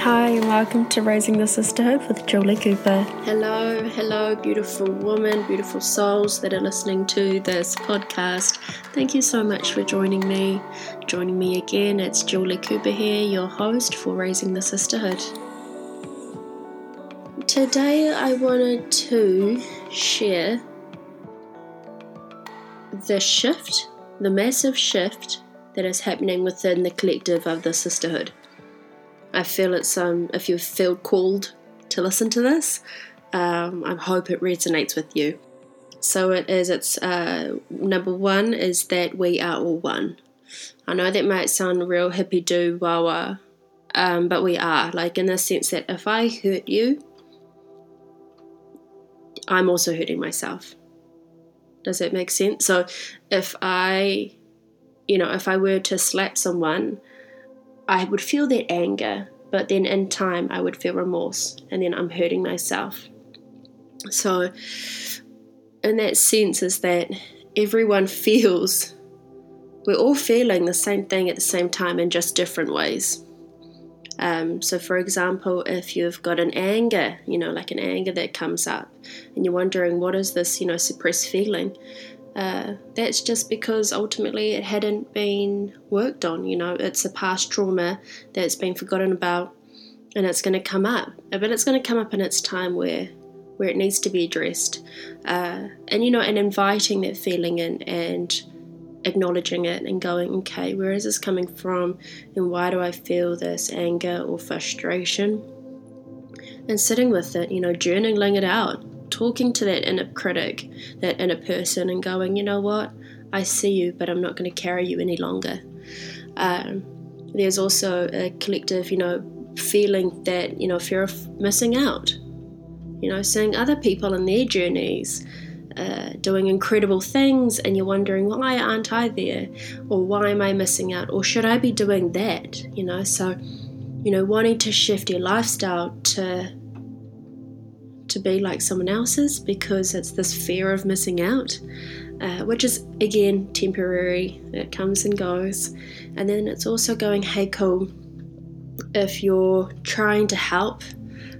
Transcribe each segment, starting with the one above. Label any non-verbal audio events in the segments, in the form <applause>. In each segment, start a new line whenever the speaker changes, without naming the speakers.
Hi, and welcome to Raising the Sisterhood with Julie Cooper.
Hello, hello, beautiful woman, beautiful souls that are listening to this podcast. Thank you so much for joining me. Joining me again, it's Julie Cooper here, your host for Raising the Sisterhood. Today, I wanted to share the shift, the massive shift that is happening within the collective of the sisterhood. I feel it's um if you feel called to listen to this, um, I hope it resonates with you. So it is. It's uh, number one is that we are all one. I know that might sound real hippy do wah um, but we are like in the sense that if I hurt you, I'm also hurting myself. Does that make sense? So if I, you know, if I were to slap someone, I would feel that anger, but then in time I would feel remorse, and then I'm hurting myself. So, in that sense, is that everyone <laughs> feels, we're all feeling the same thing at the same time in just different ways. Um, so, for example, if you've got an anger, you know, like an anger that comes up, and you're wondering what is this, you know, suppressed feeling, uh, that's just because ultimately it hadn't been worked on. You know, it's a past trauma that's been forgotten about, and it's going to come up. But it's going to come up in its time where where it needs to be addressed, uh, and you know, and inviting that feeling in and acknowledging it and going, okay, where is this coming from, and why do I feel this anger or frustration? And sitting with it, you know, journaling it out, talking to that inner critic, that inner person, and going, you know what, I see you, but I'm not going to carry you any longer. Um, there's also a collective, you know, feeling that, you know, fear of missing out. You know, seeing other people in their journeys uh, doing incredible things, and you're wondering, why aren't I there? Or why am I missing out? Or should I be doing that? You know, so, you know, wanting to shift your lifestyle to to be like someone else's because it's this fear of missing out, uh, which is again temporary, it comes and goes. And then it's also going, hey, cool, if you're trying to help,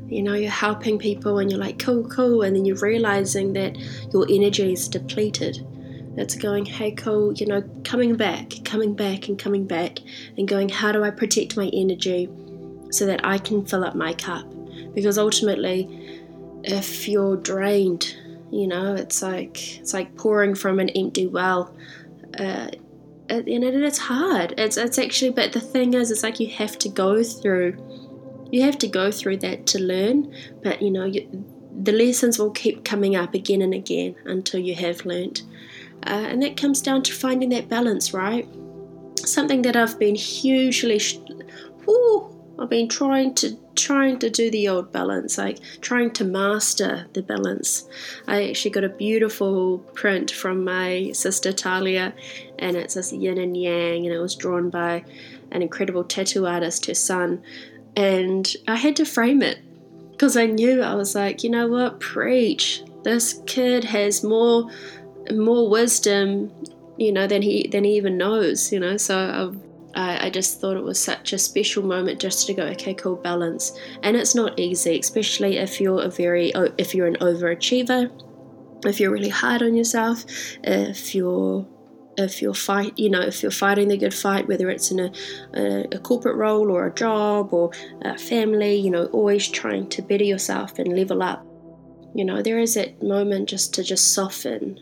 you know, you're helping people and you're like, cool, cool, and then you're realizing that your energy is depleted. It's going, hey, cool, you know, coming back, coming back, and coming back, and going, how do I protect my energy so that I can fill up my cup? Because ultimately, if you're drained, you know, it's like it's like pouring from an empty well. Uh, and it's hard. It's it's actually, but the thing is, it's like you have to go through, you have to go through that to learn. But you know, you, the lessons will keep coming up again and again until you have learned. Uh, and that comes down to finding that balance, right? Something that I've been hugely, whoo, I've been trying to trying to do the old balance, like trying to master the balance. I actually got a beautiful print from my sister Talia, and it's this yin and yang, and it was drawn by an incredible tattoo artist, her son. And I had to frame it because I knew I was like, you know what, preach. This kid has more more wisdom, you know, than he than he even knows, you know. So I, I just thought it was such a special moment just to go, okay, cool, balance. And it's not easy, especially if you're a very, if you're an overachiever, if you're really hard on yourself, if you're if you're fight you know if you're fighting the good fight whether it's in a, a, a, corporate role or a job or a family you know always trying to better yourself and level up you know there is that moment just to just soften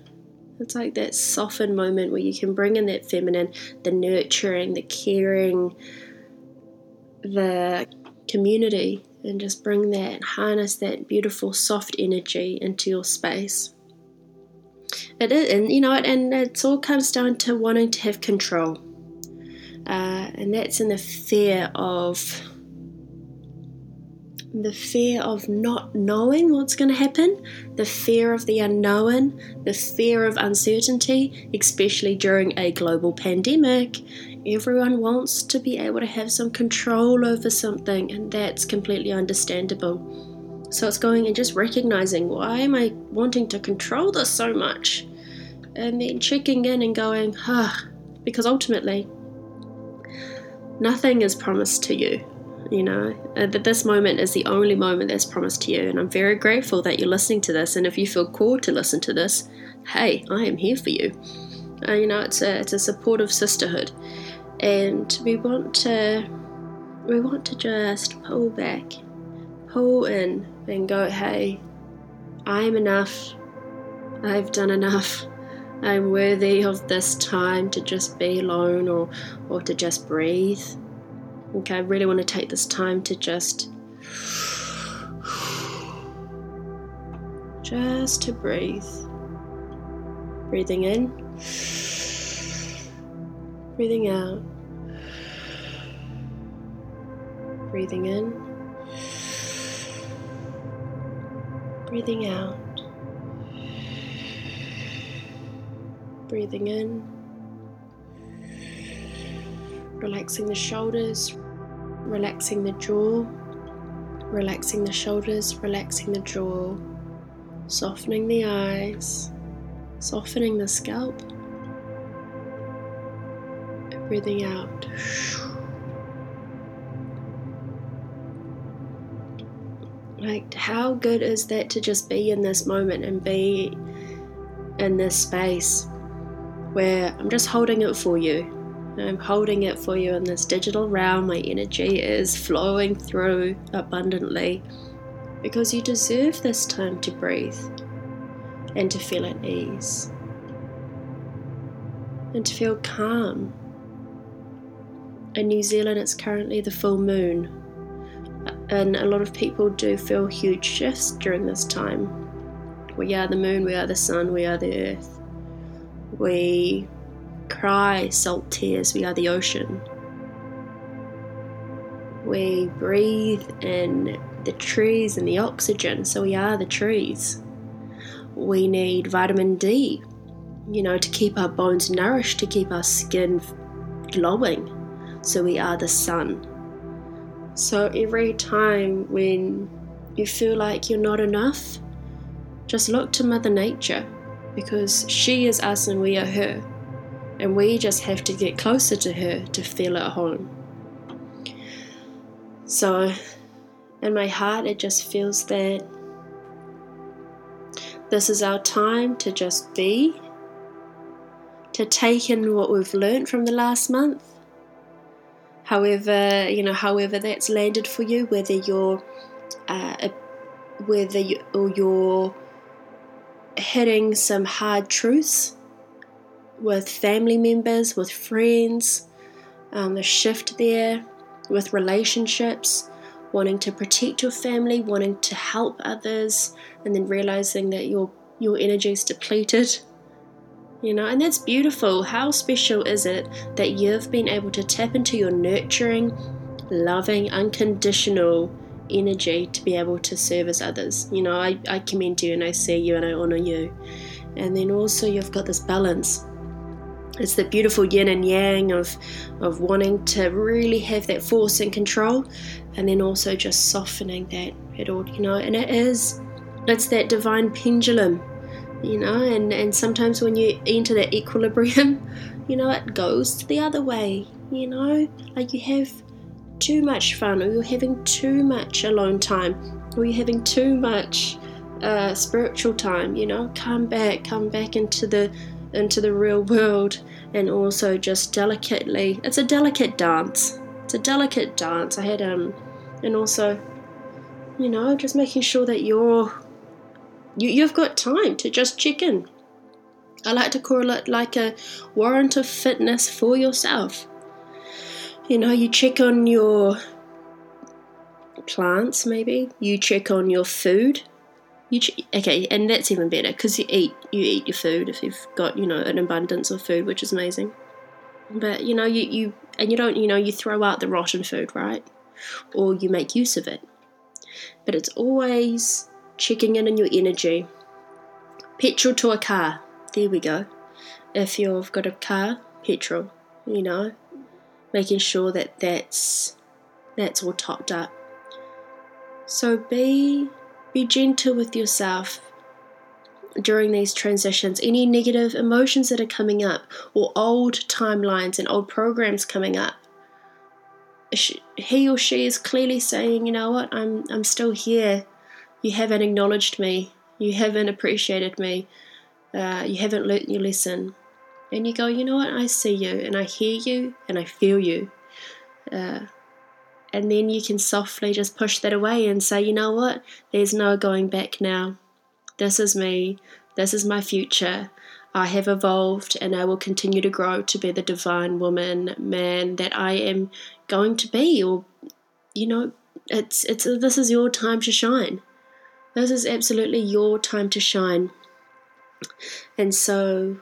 it's like that softened moment where you can bring in that feminine, the nurturing, the caring, the community, and just bring that, harness that beautiful soft energy into your space. It is, and you know, and it all comes down to wanting to have control, uh, and that's in the fear of the fear of not knowing what's going to happen, the fear of the unknown, the fear of uncertainty, especially during a global pandemic. Everyone wants to be able to have some control over something, and that's completely understandable. So it's going and just recognizing why am I wanting to control this so much? And then checking in and going, ah, because ultimately, nothing is promised to you You know, uh, that this moment is the only moment that's promised to you. And I'm very grateful that you're listening to this. And if you feel called to listen to this, hey, I am here for you. Uh, you know, it's a, it's a supportive sisterhood. And we want to we want to just pull back, pull in, and go, hey, I'm enough. I've done enough. I'm worthy of this time to just be alone or, or to just breathe. Okay, I really want to take this time to just just to breathe. Breathing in, breathing out. Breathing in, breathing out. Breathing in, relaxing the shoulders, relaxing the jaw, relaxing the shoulders, relaxing the jaw, softening the eyes, softening the scalp. and Breathing out. Like, how good is that to just be in this moment and be in this space? where I'm just holding it for you. I'm holding it for you in this digital realm. My energy is flowing through abundantly because you deserve this time to breathe and to feel at ease and to feel calm. In New Zealand, it's currently the full moon, and a lot of people do feel huge shifts during this time. We are the moon, we are the sun, we are the earth. We cry salt tears, we are the ocean. We breathe in the trees and the oxygen, so we are the trees. We need vitamin D, you know, to keep our bones nourished, to keep our skin glowing, so we are the sun. So every time when you feel like you're not enough, just look to Mother Nature because she is us and we are her. And we just have to get closer to her to feel at home. So, in my heart, it just feels that this is our time to just be, to take in what we've learned from the last month. However, you know, however that's landed for you, whether you're, uh, whether you, or you're hitting some hard truths with family members, with friends, um, the shift there with relationships, wanting to protect your family, wanting to help others, and then realizing that your your energy is depleted. You know, and that's beautiful. How special is it that you've been able to tap into your nurturing, loving, unconditional energy to be able to service others. You know, I, I commend you and I see you and I honor you. And then also you've got this balance. It's the beautiful yin and yang of of wanting to really have that force and control and then also just softening that it all you know, and it is it's that divine pendulum, you know, and, and sometimes when you enter that equilibrium, <laughs> you know, it goes the other way, you know, like you have too much fun, or you're having too much alone time, or you're having too much uh, spiritual time. You know, come back, come back into the into the real world, and also just delicately. It's a delicate dance. It's a delicate dance. I had um, and also, you know, just making sure that you're you, you've got time to just check in. I like to call it like a warrant of fitness for yourself you know, you check on your plants, maybe. You check on your food. You ch- okay, and that's even better because you eat you eat your food if you've got you know an abundance of food, which is amazing. But you know, you you and you don't you know you throw out the rotten food, right? Or you make use of it. But it's always checking in on your energy. Petrol to a car. There we go. If you've got a car, petrol. You know, making sure that that's that's all topped up. So be be gentle with yourself during these transitions. Any negative emotions that are coming up or old timelines and old programs coming up. he or she is clearly saying, you know what, I'm I'm still here. You haven't acknowledged me. You haven't appreciated me. Uh, you haven't learnt your lesson. And you go, you know what, I see you and I hear you and I feel you. Uh, and then you can softly just push that away and say, you know what, there's no going back now. This is me. This is my future. I have evolved and I will continue to grow to be the divine woman, man that I am going to be. Or, you know, it's it's this is your time to shine. This is absolutely your time to shine. And so,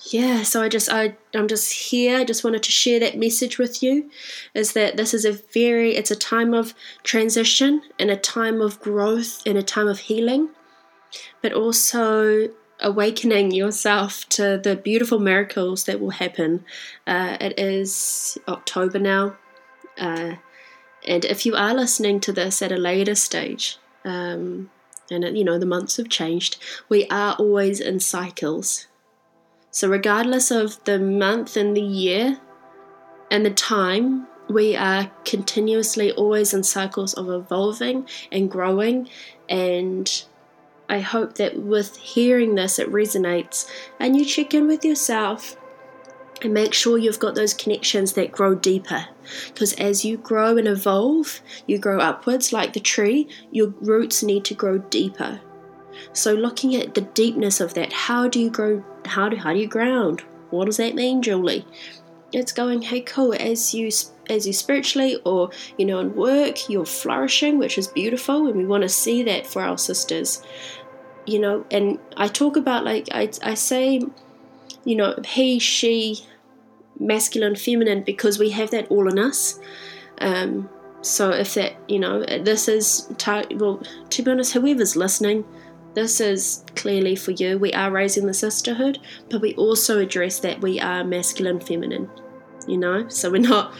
yeah, so I just I I'm just here. I just wanted to share that message with you, is that this is a very it's a time of transition and a time of growth and a time of healing, but also awakening yourself to the beautiful miracles that will happen. Uh, it is October now, uh, and if you are listening to this at a later stage, um, and you know the months have changed, we are always in cycles. So, regardless of the month and the year and the time, we are continuously always in cycles of evolving and growing and I hope that with hearing this, it resonates and you check in with yourself and make sure you've got those connections that grow deeper. Because as you grow and evolve, you grow upwards like the tree, your roots need to grow deeper. So, looking at the deepness of that, how do you grow? How do, how do you ground? What does that mean, Julie? It's going, hey, cool, as you as you spiritually or you know in work you're flourishing which is beautiful and we want to see that for our sisters you know and i talk about like i, I say you know he she masculine feminine because we have that all in us um, so if that you know this is well to be honest whoever's listening this is clearly for you we are raising the sisterhood but we also address that we are masculine feminine you know so we're not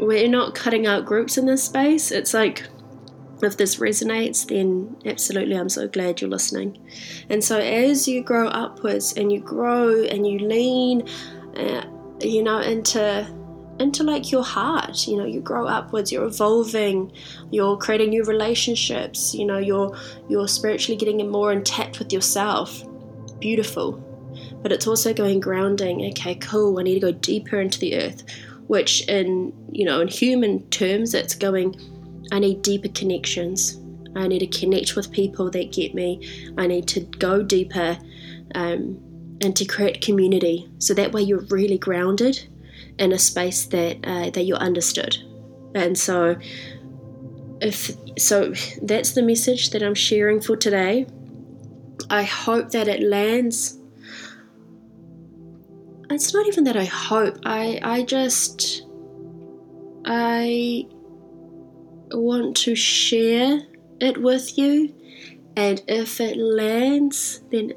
we're not cutting out groups in this space. It's like if this resonates, then absolutely, I'm so glad you're listening. And so, as you grow upwards and you grow and you lean, uh, you know, into into like your heart, you know, you grow upwards, you're evolving, you're creating new relationships, you know, you're you're spiritually getting more in touch with yourself. Beautiful. But it's also going grounding. Okay, cool. I need to go deeper into the earth which in you know in human terms it's going i need deeper connections i need to connect with people that get me i need to go deeper um, and to create community so that way you're really grounded in a space that uh, that you're understood and so if so that's the message that i'm sharing for today i hope that it lands it's not even that I hope. I I just I want to share it with you and if it lands then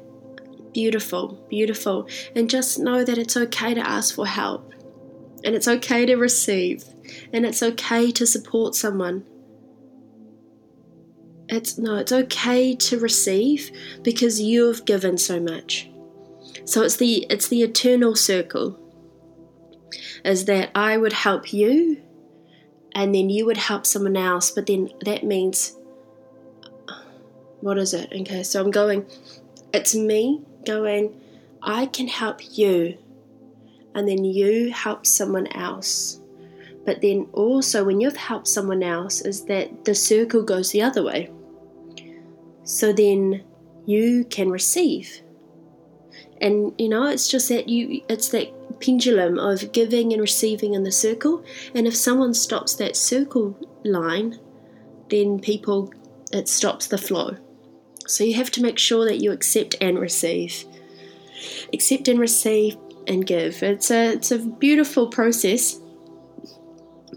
beautiful, beautiful. And just know that it's okay to ask for help. And it's okay to receive. And it's okay to support someone. It's no, it's okay to receive because you've given so much. So it's the it's the eternal circle. Is that I would help you and then you would help someone else, but then that means what is it? Okay, so I'm going it's me going, I can help you, and then you help someone else. But then also, when you've helped someone else, is that the circle goes the other way. So then you can receive and you know it's just that you it's that pendulum of giving and receiving in the circle and if someone stops that circle line then people it stops the flow so you have to make sure that you accept and receive accept and receive and give it's a it's a beautiful process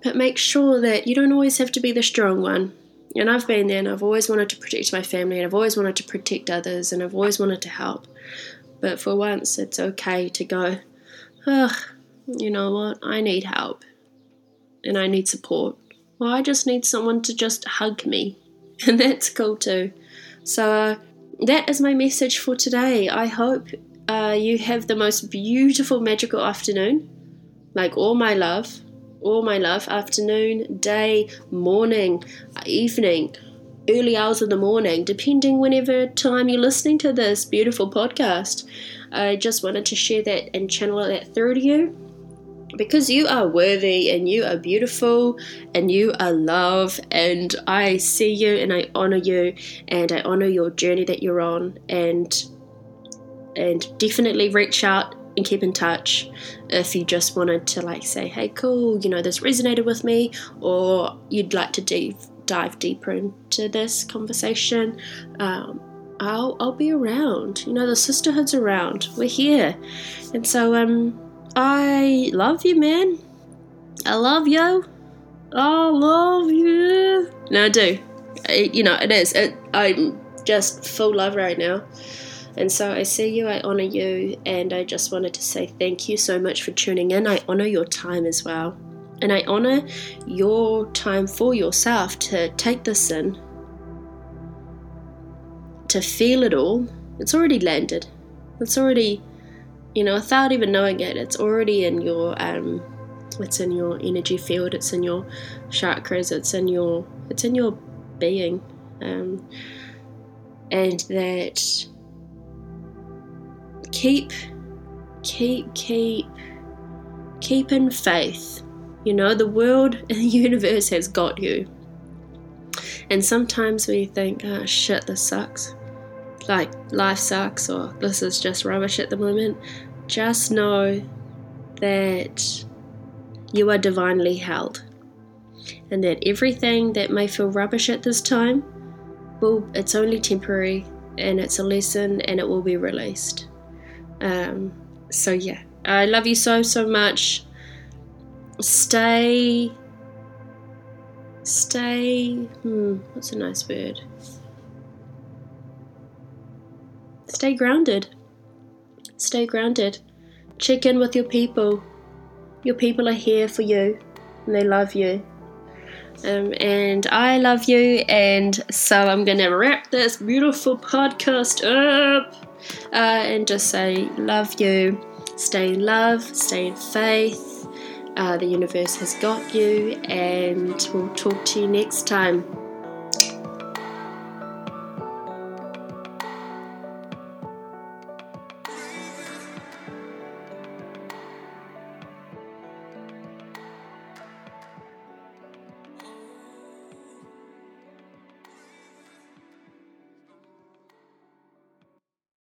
but make sure that you don't always have to be the strong one and I've been there and I've always wanted to protect my family and I've always wanted to protect others and I've always wanted to help but for once, it's okay to go, ugh, you know what? I need help and I need support. Well, I just need someone to just hug me, <laughs> and that's cool too. So, uh, that is my message for today. I hope uh, you have the most beautiful, magical afternoon. Like all my love. all my love, afternoon, day, morning, evening, early hours of the morning, depending whenever time you're listening to this beautiful podcast. I just wanted to share that and channel that through to you because you are worthy and you are beautiful and you are love and I see you and I honor you and I honor your journey that you're on and and definitely reach out and keep in touch if you just wanted to like say hey cool you know this resonated with me or you'd like to dive, dive deeper into this conversation um, I'll, I'll be around you know the sisterhood's around we're here and so um I love you, man. I love you. I love you. No, I do. You know, it is. It, I'm just full love right now. And so I see you, I honor you, and I just wanted to say thank you so much for tuning in. I honor your time as well. And I honor your time for yourself to take this in, to feel it all. It's already landed. It's already you know, without even knowing it, it's already in your um, it's in your energy field, it's in your chakras, it's in your it's in your being, um, and that keep keep keep keep in faith. You know, the world <laughs> and the universe has got you. And sometimes we think, oh shit, this sucks. Like life sucks, or this is just rubbish at the moment just know that you are divinely held and that everything that may feel rubbish at this time well it's only temporary and it's a lesson and it will be released um, so yeah i love you so so much stay stay hmm what's a nice word stay grounded Stay grounded. Check in with your people. Your people are here for you and they love you. Um, and I love you, and so I'm going to wrap this beautiful podcast up uh, and just say, Love you. Stay in love, stay in faith. Uh, the universe has got you, and we'll talk to you next time.